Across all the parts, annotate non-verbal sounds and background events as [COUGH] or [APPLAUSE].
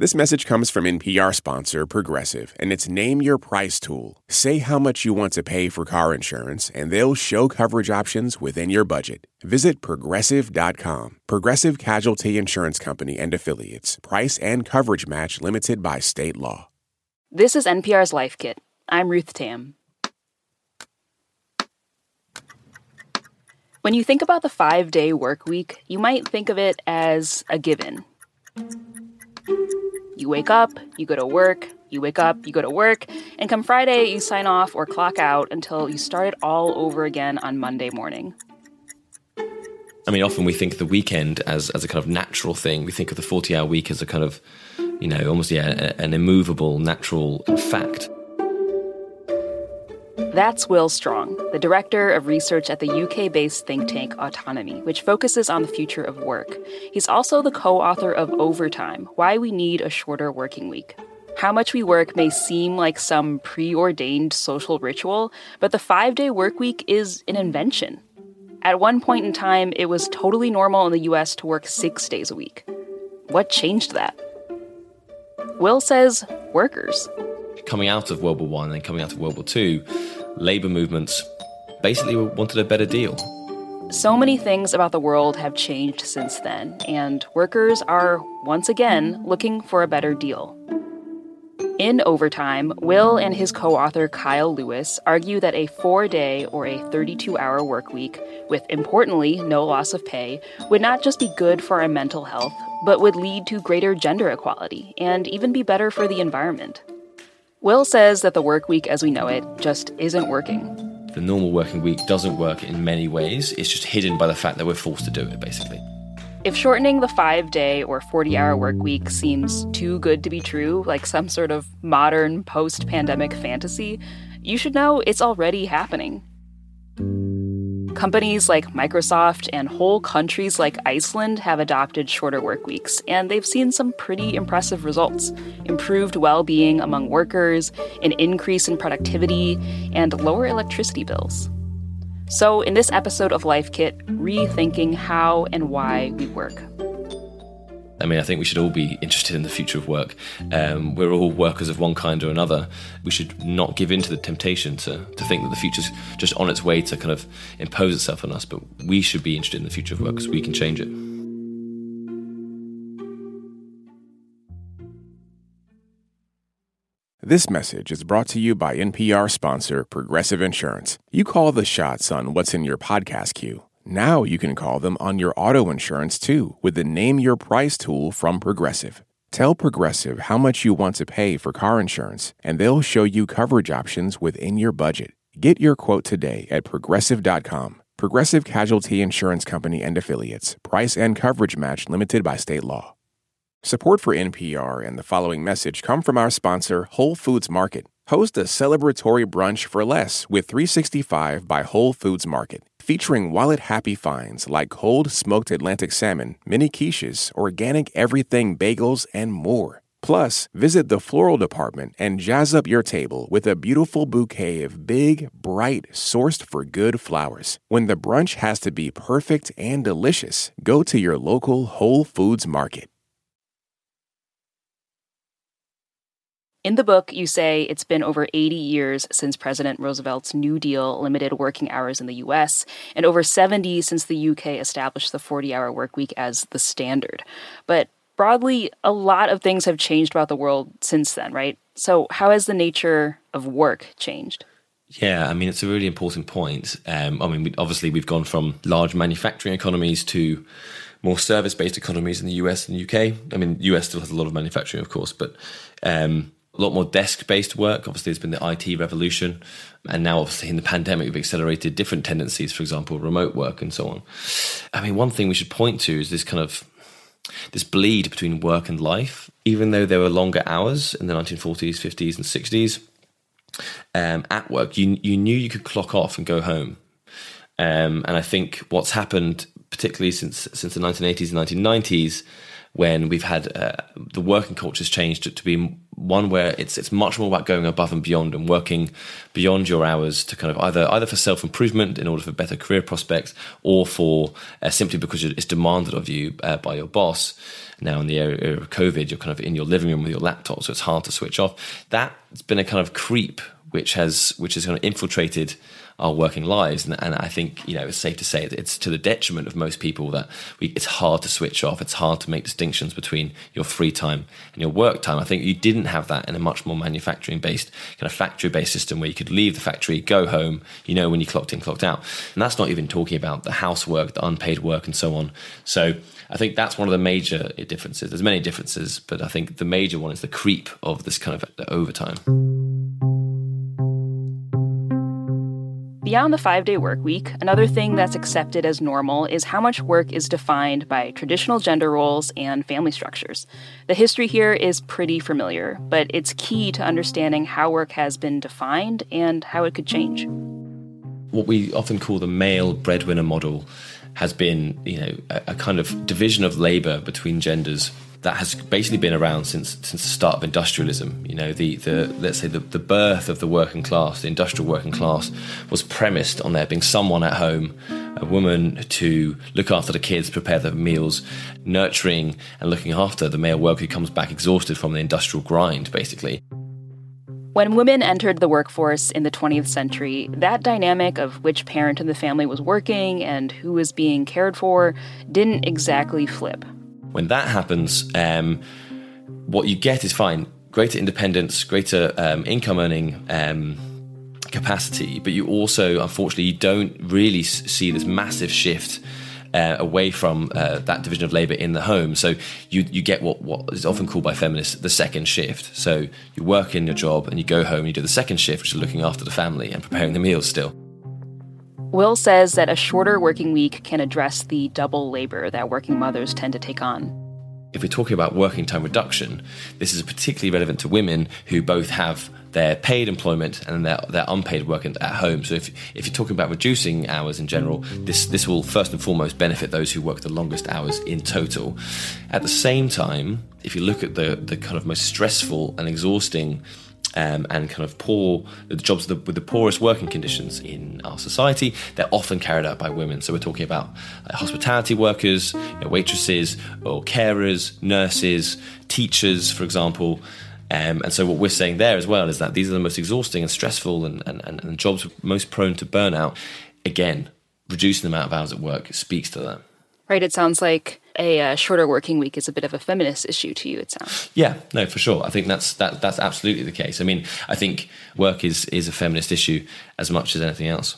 This message comes from NPR sponsor Progressive and its Name Your Price tool. Say how much you want to pay for car insurance, and they'll show coverage options within your budget. Visit progressive.com. Progressive Casualty Insurance Company and Affiliates. Price and coverage match limited by state law. This is NPR's Life Kit. I'm Ruth Tam. When you think about the five day work week, you might think of it as a given. You wake up, you go to work, you wake up, you go to work, and come Friday, you sign off or clock out until you start it all over again on Monday morning. I mean, often we think of the weekend as, as a kind of natural thing. We think of the 40 hour week as a kind of, you know, almost, yeah, an immovable, natural fact. That's Will Stronge, the director of research at the UK based think tank Autonomy, which focuses on the future of work. He's also the co author of Overtime Why We Need a Shorter Working Week. How much we work may seem like some preordained social ritual, but the five day work week is an invention. At one point in time, it was totally normal in the US to work six days a week. What changed that? Will says workers. Coming out of World War One and coming out of World War Two, labour movements basically wanted a better deal. So many things about the world have changed since then, and workers are once again looking for a better deal. In Overtime, Will and his co author Kyle Lewis argue that a four day or a 32 hour work week, with importantly no loss of pay, would not just be good for our mental health, but would lead to greater gender equality and even be better for the environment. Will says that the work week as we know it just isn't working. The normal working week doesn't work in many ways. It's just hidden by the fact that we're forced to do it, basically. If shortening the five day or 40 hour work week seems too good to be true, like some sort of modern post pandemic fantasy, you should know it's already happening. Companies like Microsoft and whole countries like Iceland have adopted shorter work weeks, and they've seen some pretty impressive results improved well being among workers, an increase in productivity, and lower electricity bills. So, in this episode of Life Kit, rethinking how and why we work. I mean, I think we should all be interested in the future of work. Um, we're all workers of one kind or another. We should not give in to the temptation to, to think that the future's just on its way to kind of impose itself on us, but we should be interested in the future of work because we can change it. This message is brought to you by NPR sponsor Progressive Insurance. You call the shots on what's in your podcast queue. Now you can call them on your auto insurance too with the Name Your Price tool from Progressive. Tell Progressive how much you want to pay for car insurance, and they'll show you coverage options within your budget. Get your quote today at progressive.com. Progressive Casualty Insurance Company and Affiliates. Price and coverage match limited by state law. Support for NPR and the following message come from our sponsor, Whole Foods Market. Host a celebratory brunch for less with 365 by Whole Foods Market, featuring wallet happy finds like cold smoked Atlantic salmon, mini quiches, organic everything bagels, and more. Plus, visit the floral department and jazz up your table with a beautiful bouquet of big, bright, sourced for good flowers. When the brunch has to be perfect and delicious, go to your local Whole Foods Market. In the book, you say it's been over 80 years since President Roosevelt's New Deal limited working hours in the US, and over 70 since the UK established the 40 hour work week as the standard. But broadly, a lot of things have changed about the world since then, right? So, how has the nature of work changed? Yeah, I mean, it's a really important point. Um, I mean, obviously, we've gone from large manufacturing economies to more service based economies in the US and the UK. I mean, US still has a lot of manufacturing, of course, but um, a lot more desk based work. Obviously, there's been the IT revolution. And now, obviously, in the pandemic, we've accelerated different tendencies, for example, remote work and so on. I mean, one thing we should point to is this kind of this bleed between work and life. Even though there were longer hours in the 1940s, 50s, and 60s, um, at work, you, you knew you could clock off and go home. Um, and I think what's happened, particularly since since the 1980s and 1990s, when we've had uh, the working culture's changed to, to be one where it's it's much more about going above and beyond and working beyond your hours to kind of either either for self improvement in order for better career prospects or for uh, simply because it's demanded of you uh, by your boss. Now in the area of COVID, you're kind of in your living room with your laptop, so it's hard to switch off. That's been a kind of creep which has which has kind of infiltrated our working lives. And, and, I think you know it's safe to say it's to the detriment of most people that we, it's hard to switch off. It's hard to make distinctions between your free time and your work time. I think you didn't have that in a much more manufacturing based kind of factory based system where you could leave the factory, go home, you know when you clocked in, clocked out, and that's not even talking about the housework, the unpaid work, and so on. So. I think that's one of the major differences. There's many differences, but I think the major one is the creep of this kind of overtime. Beyond the five day work week, another thing that's accepted as normal is how much work is defined by traditional gender roles and family structures. The history here is pretty familiar, but it's key to understanding how work has been defined and how it could change. What we often call the male breadwinner model has been, you know, a, a kind of division of labor between genders that has basically been around since since the start of industrialism. You know, the, the let's say the, the birth of the working class, the industrial working class, was premised on there being someone at home, a woman to look after the kids, prepare the meals, nurturing and looking after the male worker who comes back exhausted from the industrial grind, basically. When women entered the workforce in the 20th century, that dynamic of which parent in the family was working and who was being cared for didn't exactly flip. When that happens, um, what you get is fine greater independence, greater um, income earning um, capacity, but you also, unfortunately, you don't really see this massive shift. Uh, away from uh, that division of labour in the home, so you you get what what is often called by feminists the second shift. So you work in your job and you go home and you do the second shift, which is looking after the family and preparing the meals still. Will says that a shorter working week can address the double labor that working mothers tend to take on. If we're talking about working time reduction, this is particularly relevant to women who both have their paid employment and their, their unpaid work at home. So if, if you're talking about reducing hours in general, this, this will first and foremost benefit those who work the longest hours in total. At the same time, if you look at the, the kind of most stressful and exhausting um, and kind of poor the jobs with the, with the, poorest working conditions in our society, they're often carried out by women. So we're talking about uh, hospitality workers, you know, waitresses, or carers, nurses, teachers, for example. Um, and so what we're saying there as well is that these are the most exhausting and stressful and, and, and jobs most prone to burnout. Again, reducing the amount of hours at work speaks to that. Right. It sounds like a uh, shorter working week is a bit of a feminist issue to you. It sounds. Yeah, no, for sure. I think that's that that's absolutely the case. I mean, I think work is is a feminist issue as much as anything else.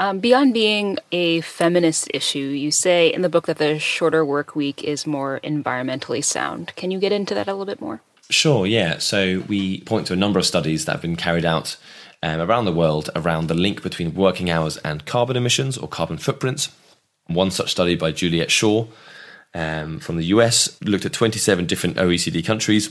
Um, beyond being a feminist issue, you say in the book that the shorter work week is more environmentally sound. Can you get into that a little bit more? Sure, yeah. So we point to a number of studies that have been carried out um, around the world around the link between working hours and carbon emissions or carbon footprints. One such study by Juliet Schor um, from the US looked at 27 different OECD countries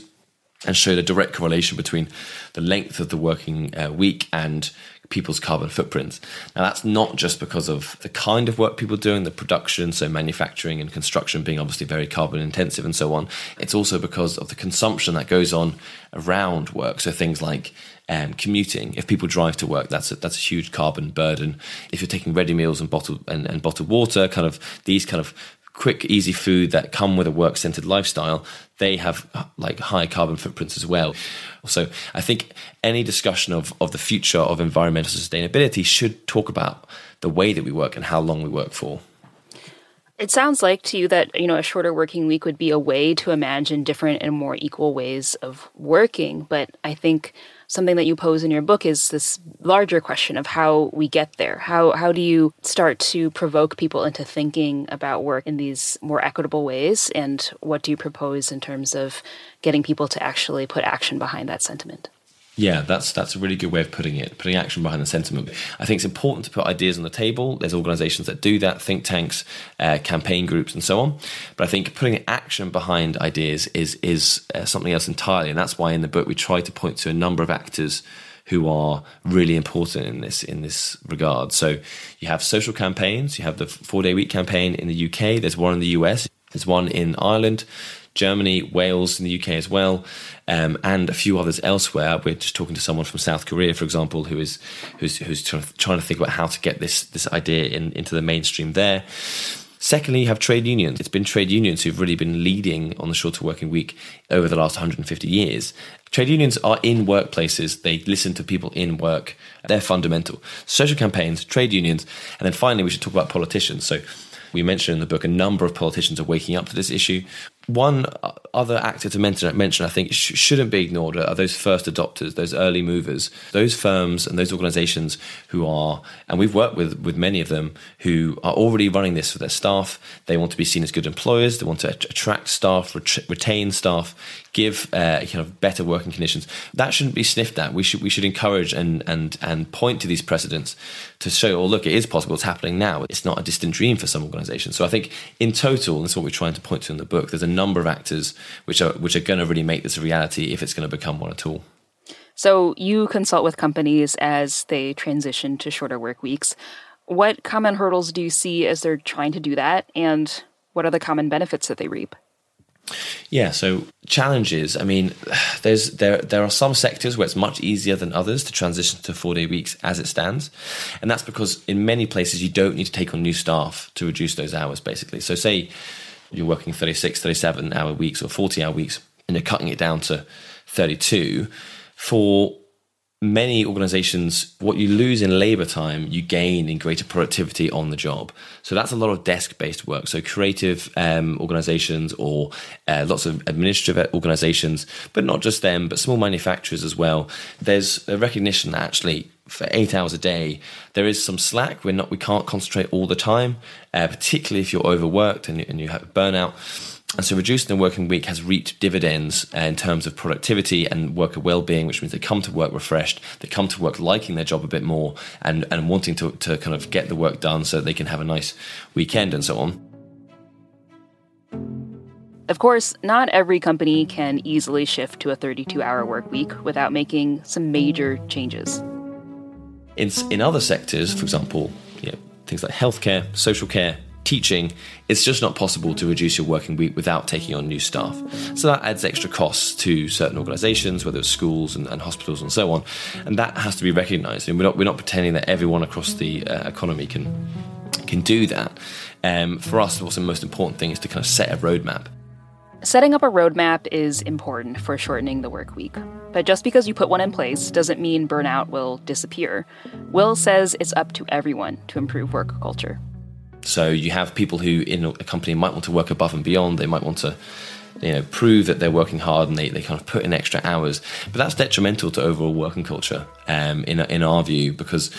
and showed a direct correlation between the length of the working uh, week and people's carbon footprints. Now, that's not just because of the kind of work people do in the production, so manufacturing and construction being obviously very carbon intensive and so on. It's also because of the consumption that goes on around work. So things like um, commuting. If people drive to work, that's a, that's a huge carbon burden. If you're taking ready meals and bottled and, and bottled water, kind of these kind of quick, easy food that come with a work centered lifestyle, they have like high carbon footprints as well. So I think any discussion of, of the future of environmental sustainability should talk about the way that we work and how long we work for. It sounds like to you that you know a shorter working week would be a way to imagine different and more equal ways of working, but I think something that you pose in your book is this larger question of how we get there. How how do you start to provoke people into thinking about work in these more equitable ways and what do you propose in terms of getting people to actually put action behind that sentiment? Yeah, that's that's a really good way of putting it, putting action behind the sentiment. I think it's important to put ideas on the table. There's organisations that do that, think tanks, uh, campaign groups, and so on. But I think putting action behind ideas is is uh, something else entirely, and that's why in the book we try to point to a number of actors who are really important in this in this regard. So you have social campaigns. You have the four day week campaign in the UK. There's one in the US. There's one in Ireland. Germany, Wales, in the UK as well, um, and a few others elsewhere. We're just talking to someone from South Korea, for example, who is who's who's trying to, trying to think about how to get this this idea in, into the mainstream there. Secondly, you have trade unions. It's been trade unions who've really been leading on the shorter working week over the last 150 years. Trade unions are in workplaces. They listen to people in work. They're fundamental. Social campaigns, trade unions, and then finally, we should talk about politicians. So we mentioned in the book a number of politicians are waking up to this issue. One other actor to mention, mention I think, sh- shouldn't be ignored are those first adopters, those early movers, those firms and those organizations who are, and we've worked with, with many of them, who are already running this for their staff. They want to be seen as good employers, they want to attract staff, ret- retain staff, give uh, kind of better working conditions. That shouldn't be sniffed at. We should we should encourage and and and point to these precedents to show, oh look, it is possible. It's happening now. It's not a distant dream for some organisations. So I think in total, that's what we're trying to point to in the book. There's a number of actors which are which are going to really make this a reality if it's going to become one at all. So you consult with companies as they transition to shorter work weeks. What common hurdles do you see as they're trying to do that, and what are the common benefits that they reap? Yeah, so challenges. I mean, [SIGHS] there's there there are some sectors where it's much easier than others to transition to four day weeks as it stands, and that's because in many places you don't need to take on new staff to reduce those hours. Basically, so say you're working 36, 37 hour weeks or 40 hour weeks, and you're cutting it down to 32 for many organizations, what you lose in labor time, you gain in greater productivity on the job. So that's a lot of desk based work. So creative um, organizations or uh, lots of administrative organizations, but not just them, but small manufacturers as well. There's a recognition that actually for eight hours a day, there is some slack. We're not, we can't concentrate all the time, uh, particularly if you're overworked and, and you have burnout. And so reducing the working week has reaped dividends uh, in terms of productivity and worker well-being, which means they come to work refreshed, they come to work liking their job a bit more and, and wanting to, to kind of get the work done so they can have a nice weekend and so on. Of course, not every company can easily shift to a 32 hour work week without making some major changes. In, in other sectors, for example, you know, things like healthcare, social care, teaching, it's just not possible to reduce your working week without taking on new staff. So that adds extra costs to certain organisations, whether it's schools and, and, hospitals and so on, and that has to be recognised. And we're not we're not pretending that everyone across the uh, economy can can do that. Um, for us, what's the most important thing is to kind of set a roadmap. Setting up a roadmap is important for shortening the work week. But just because you put one in place doesn't mean burnout will disappear. Will says it's up to everyone to improve work culture. So you have people who in a company might want to work above and beyond. They might want to you know prove that they're working hard and they, they kind of put in extra hours. But that's detrimental to overall working culture um, in, in our view because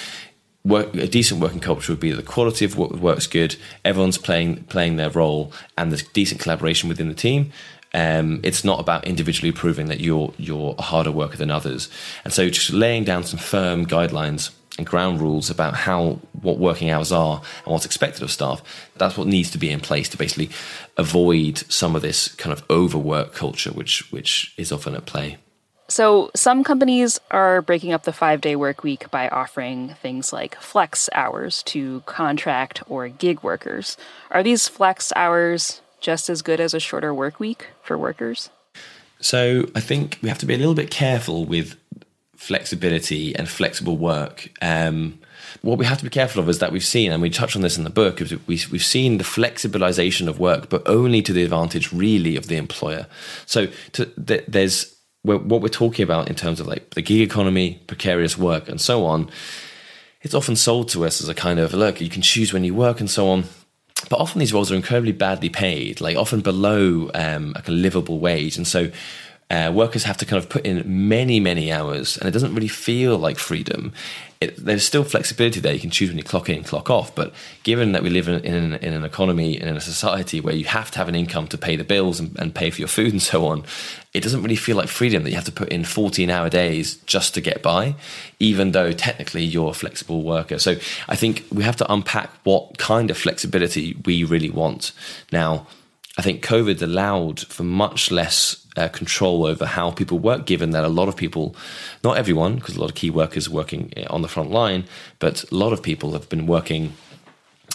work, a decent working culture would be the quality of work work's good everyone's playing playing their role and there's decent collaboration within the team. Um, it's not about individually proving that you're you're a harder worker than others. And so just laying down some firm guidelines and ground rules about how what working hours are and what's expected of staff. That's what needs to be in place to basically avoid some of this kind of overwork culture, which which is often at play. So, some companies are breaking up the five day work week by offering things like flex hours to contract or gig workers. Are these flex hours just as good as a shorter work week for workers? So, I think we have to be a little bit careful with flexibility and flexible work. Um, what we have to be careful of is that we've seen, and we touch on this in the book, is we, have seen the flexibilization of work, but only to the advantage really of the employer. So to, th- there's what we're talking about in terms of like the gig economy, precarious work, and so on. It's often sold to us as a kind of look, you can choose when you work and so on. But often these roles are incredibly badly paid, like often below um, like a livable wage, and so uh, workers have to kind of put in many, many hours, and it doesn't really feel like freedom. It, there's still flexibility there. You can choose when you clock in clock off. But given that we live in, in, an, in an economy and in a society where you have to have an income to pay the bills and, and, pay for your food and so on, it doesn't really feel like freedom that you have to put in 14 hour days just to get by, even though technically you're a flexible worker. So I think we have to unpack what kind of flexibility we really want. Now, I think COVID allowed for much less uh, control over how people work, given that a lot of people, not everyone, because a lot of key workers working uh, on the front line, but a lot of people have been working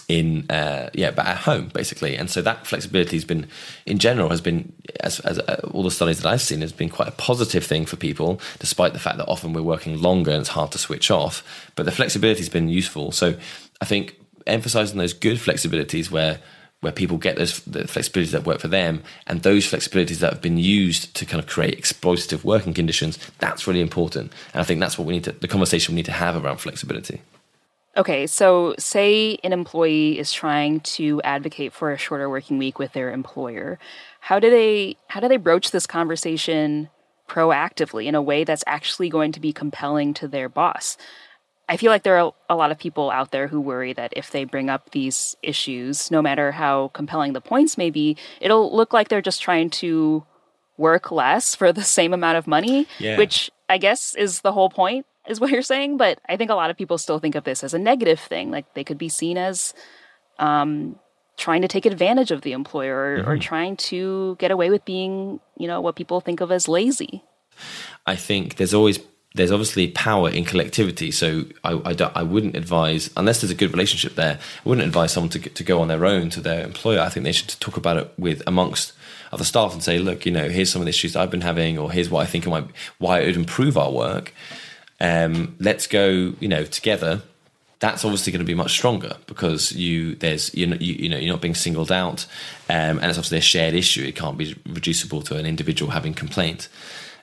in uh, yeah, but at home basically. And so that flexibility has been, in general, has been as, as uh, all the studies that I've seen has been quite a positive thing for people, despite the fact that often we're working longer and it's hard to switch off. But the flexibility has been useful. So I think emphasizing those good flexibilities where where people get those the flexibilities that work for them and those flexibilities that have been used to kind of create exploitative working conditions that's really important and i think that's what we need to the conversation we need to have around flexibility Okay, so say an employee is trying to advocate for a shorter working week with their employer. How do they how do they broach this conversation proactively in a way that's actually going to be compelling to their boss? I feel like there are a lot of people out there who worry that if they bring up these issues, no matter how compelling the points may be, it'll look like they're just trying to work less for the same amount of money, yeah. which I guess is the whole point is what you're saying. But I think a lot of people still think of this as a negative thing. Like they could be seen as um, trying to take advantage of the employer or, mm-hmm. or trying to get away with being, you know, what people think of as lazy. I think there's always there's obviously power in collectivity. So I, I, I, wouldn't advise, unless there's a good relationship there, I wouldn't advise someone to, to go on their own to their employer. I think they should talk about it with amongst other staff and say, look, you know, here's some of the issues I've been having, or here's what I think might, why it would improve our work um, let's go, you know, together. That's obviously going to be much stronger because you there's you know you, you know you're not being singled out, um, and it's obviously a shared issue. It can't be reducible to an individual having complaint.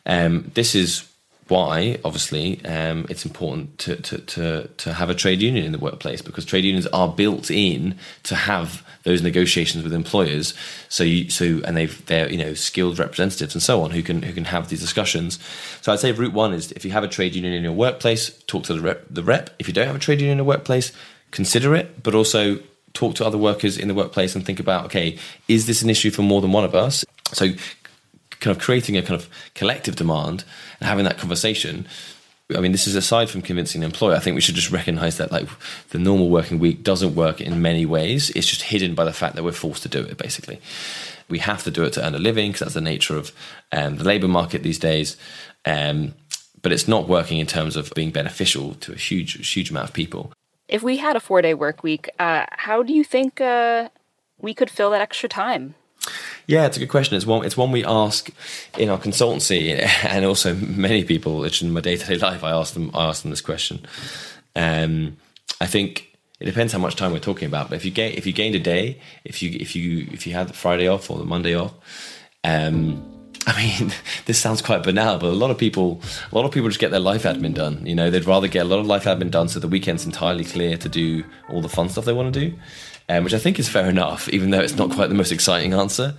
Um, this is why, obviously, um, it's important to, to, to, to have a trade union in the workplace because trade unions are built in to have those negotiations with employers. So, you, so and they've they're you know skilled representatives and so on who can who can have these discussions. So, I'd say route one is if you have a trade union in your workplace, talk to the rep. The rep. If you don't have a trade union in your workplace, consider it, but also talk to other workers in the workplace and think about okay, is this an issue for more than one of us? So kind of creating a kind of collective demand and having that conversation. I mean, this is aside from convincing the employer. I think we should just recognise that like the normal working week doesn't work in many ways. It's just hidden by the fact that we're forced to do it. Basically, we have to do it to earn a living because that's the nature of um, the labour market these days. Um, but it's not working in terms of being beneficial to a huge, huge amount of people. If we had a four-day work week, uh, how do you think uh, we could fill that extra time? Yeah, it's a good question. It's one. It's one we ask in our consultancy, [LAUGHS] and also many people. It's in my day to day life, I ask them. I ask them this question. Um, I think it depends how much time we're talking about. But if you gain, if you gained a day, if you if you if you had the Friday off or the Monday off, um, [LAUGHS] I mean, [LAUGHS] this sounds quite banal, but a lot of people, a lot of people just get their life admin done. You know, they'd rather get a lot of life admin done so the weekend's entirely clear to do all the fun stuff they want to do um, which I think is fair enough, even though it's not quite the most exciting answer.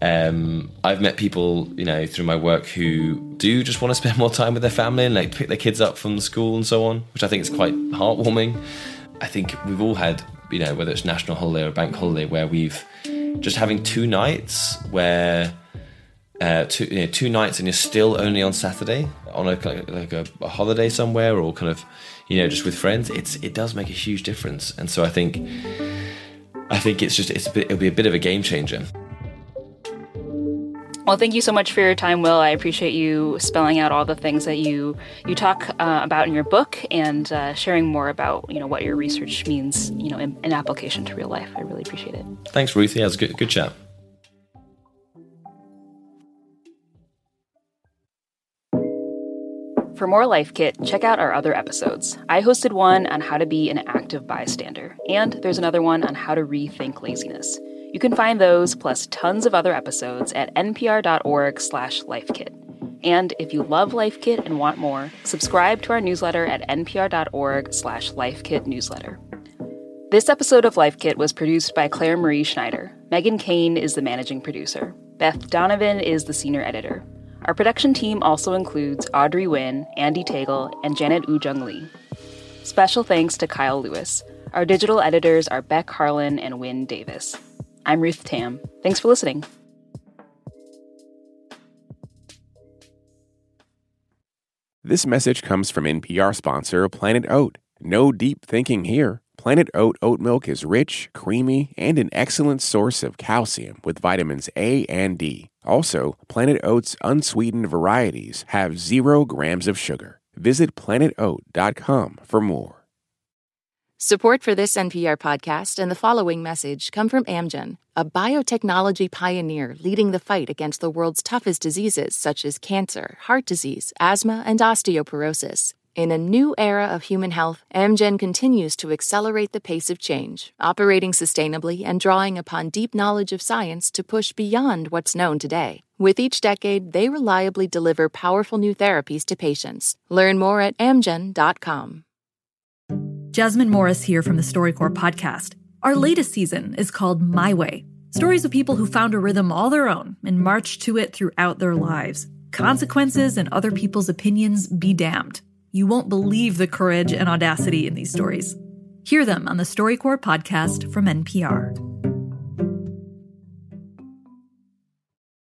Um, I've met people, you know, through my work who do just want to spend [LAUGHS] more time with their family and like pick their kids up from school and so on, which I think is quite heartwarming. I think we've all had, you know, whether it's national holiday or bank holiday, where we've just having two nights where. Uh, two, you know, two nights and you're still only on Saturday on a, like, a, a holiday somewhere or kind of you know just with friends it's it does make a huge difference and so I think I think it's just it's a bit, it'll be a bit of a game changer. Well, thank you so much for your time, Will. I appreciate you spelling out all the things that you you talk uh, about in your book and uh, sharing more about you know what your research means, you know, in, in application to real life. I really appreciate it. Thanks, Ruthie. That was a good good chat. For more Life Kit, check out our other episodes. I hosted one on how to be an active bystander, and there's another one on how to rethink laziness. You can find those plus tons of other episodes at npr.org/lifekit. And if you love Life Kit and want more, subscribe to our newsletter at npr.org/lifekitnewsletter. This episode of Life Kit was produced by Claire Marie Schneider. Megan Kane is the managing producer. Beth Donovan is the senior editor. Our production team also includes Audrey Nguyen, Andy Tagle, and Janet Woo-Jung Lee. Special thanks to Kyle Lewis. Our digital editors are Beck Harlan and Wynne Davis. I'm Ruth Tam. Thanks for listening. This message comes from NPR sponsor Planet Oat. No deep thinking here. Planet Oat oat milk is rich, creamy, and an excellent source of calcium with vitamins A and D. Also, Planet Oat's unsweetened varieties have zero grams of sugar. Visit planetoat.com for more. Support for this NPR podcast and the following message come from Amgen, a biotechnology pioneer leading the fight against the world's toughest diseases such as cancer, heart disease, asthma, and osteoporosis. In a new era of human health, Amgen continues to accelerate the pace of change, operating sustainably and drawing upon deep knowledge of science to push beyond what's known today. With each decade, they reliably deliver powerful new therapies to patients. Learn more at amgen.com. Jasmine Morris here from the StoryCorps podcast. Our latest season is called My Way stories of people who found a rhythm all their own and marched to it throughout their lives. Consequences and other people's opinions be damned. You won't believe the courage and audacity in these stories. Hear them on the StoryCorps podcast from NPR.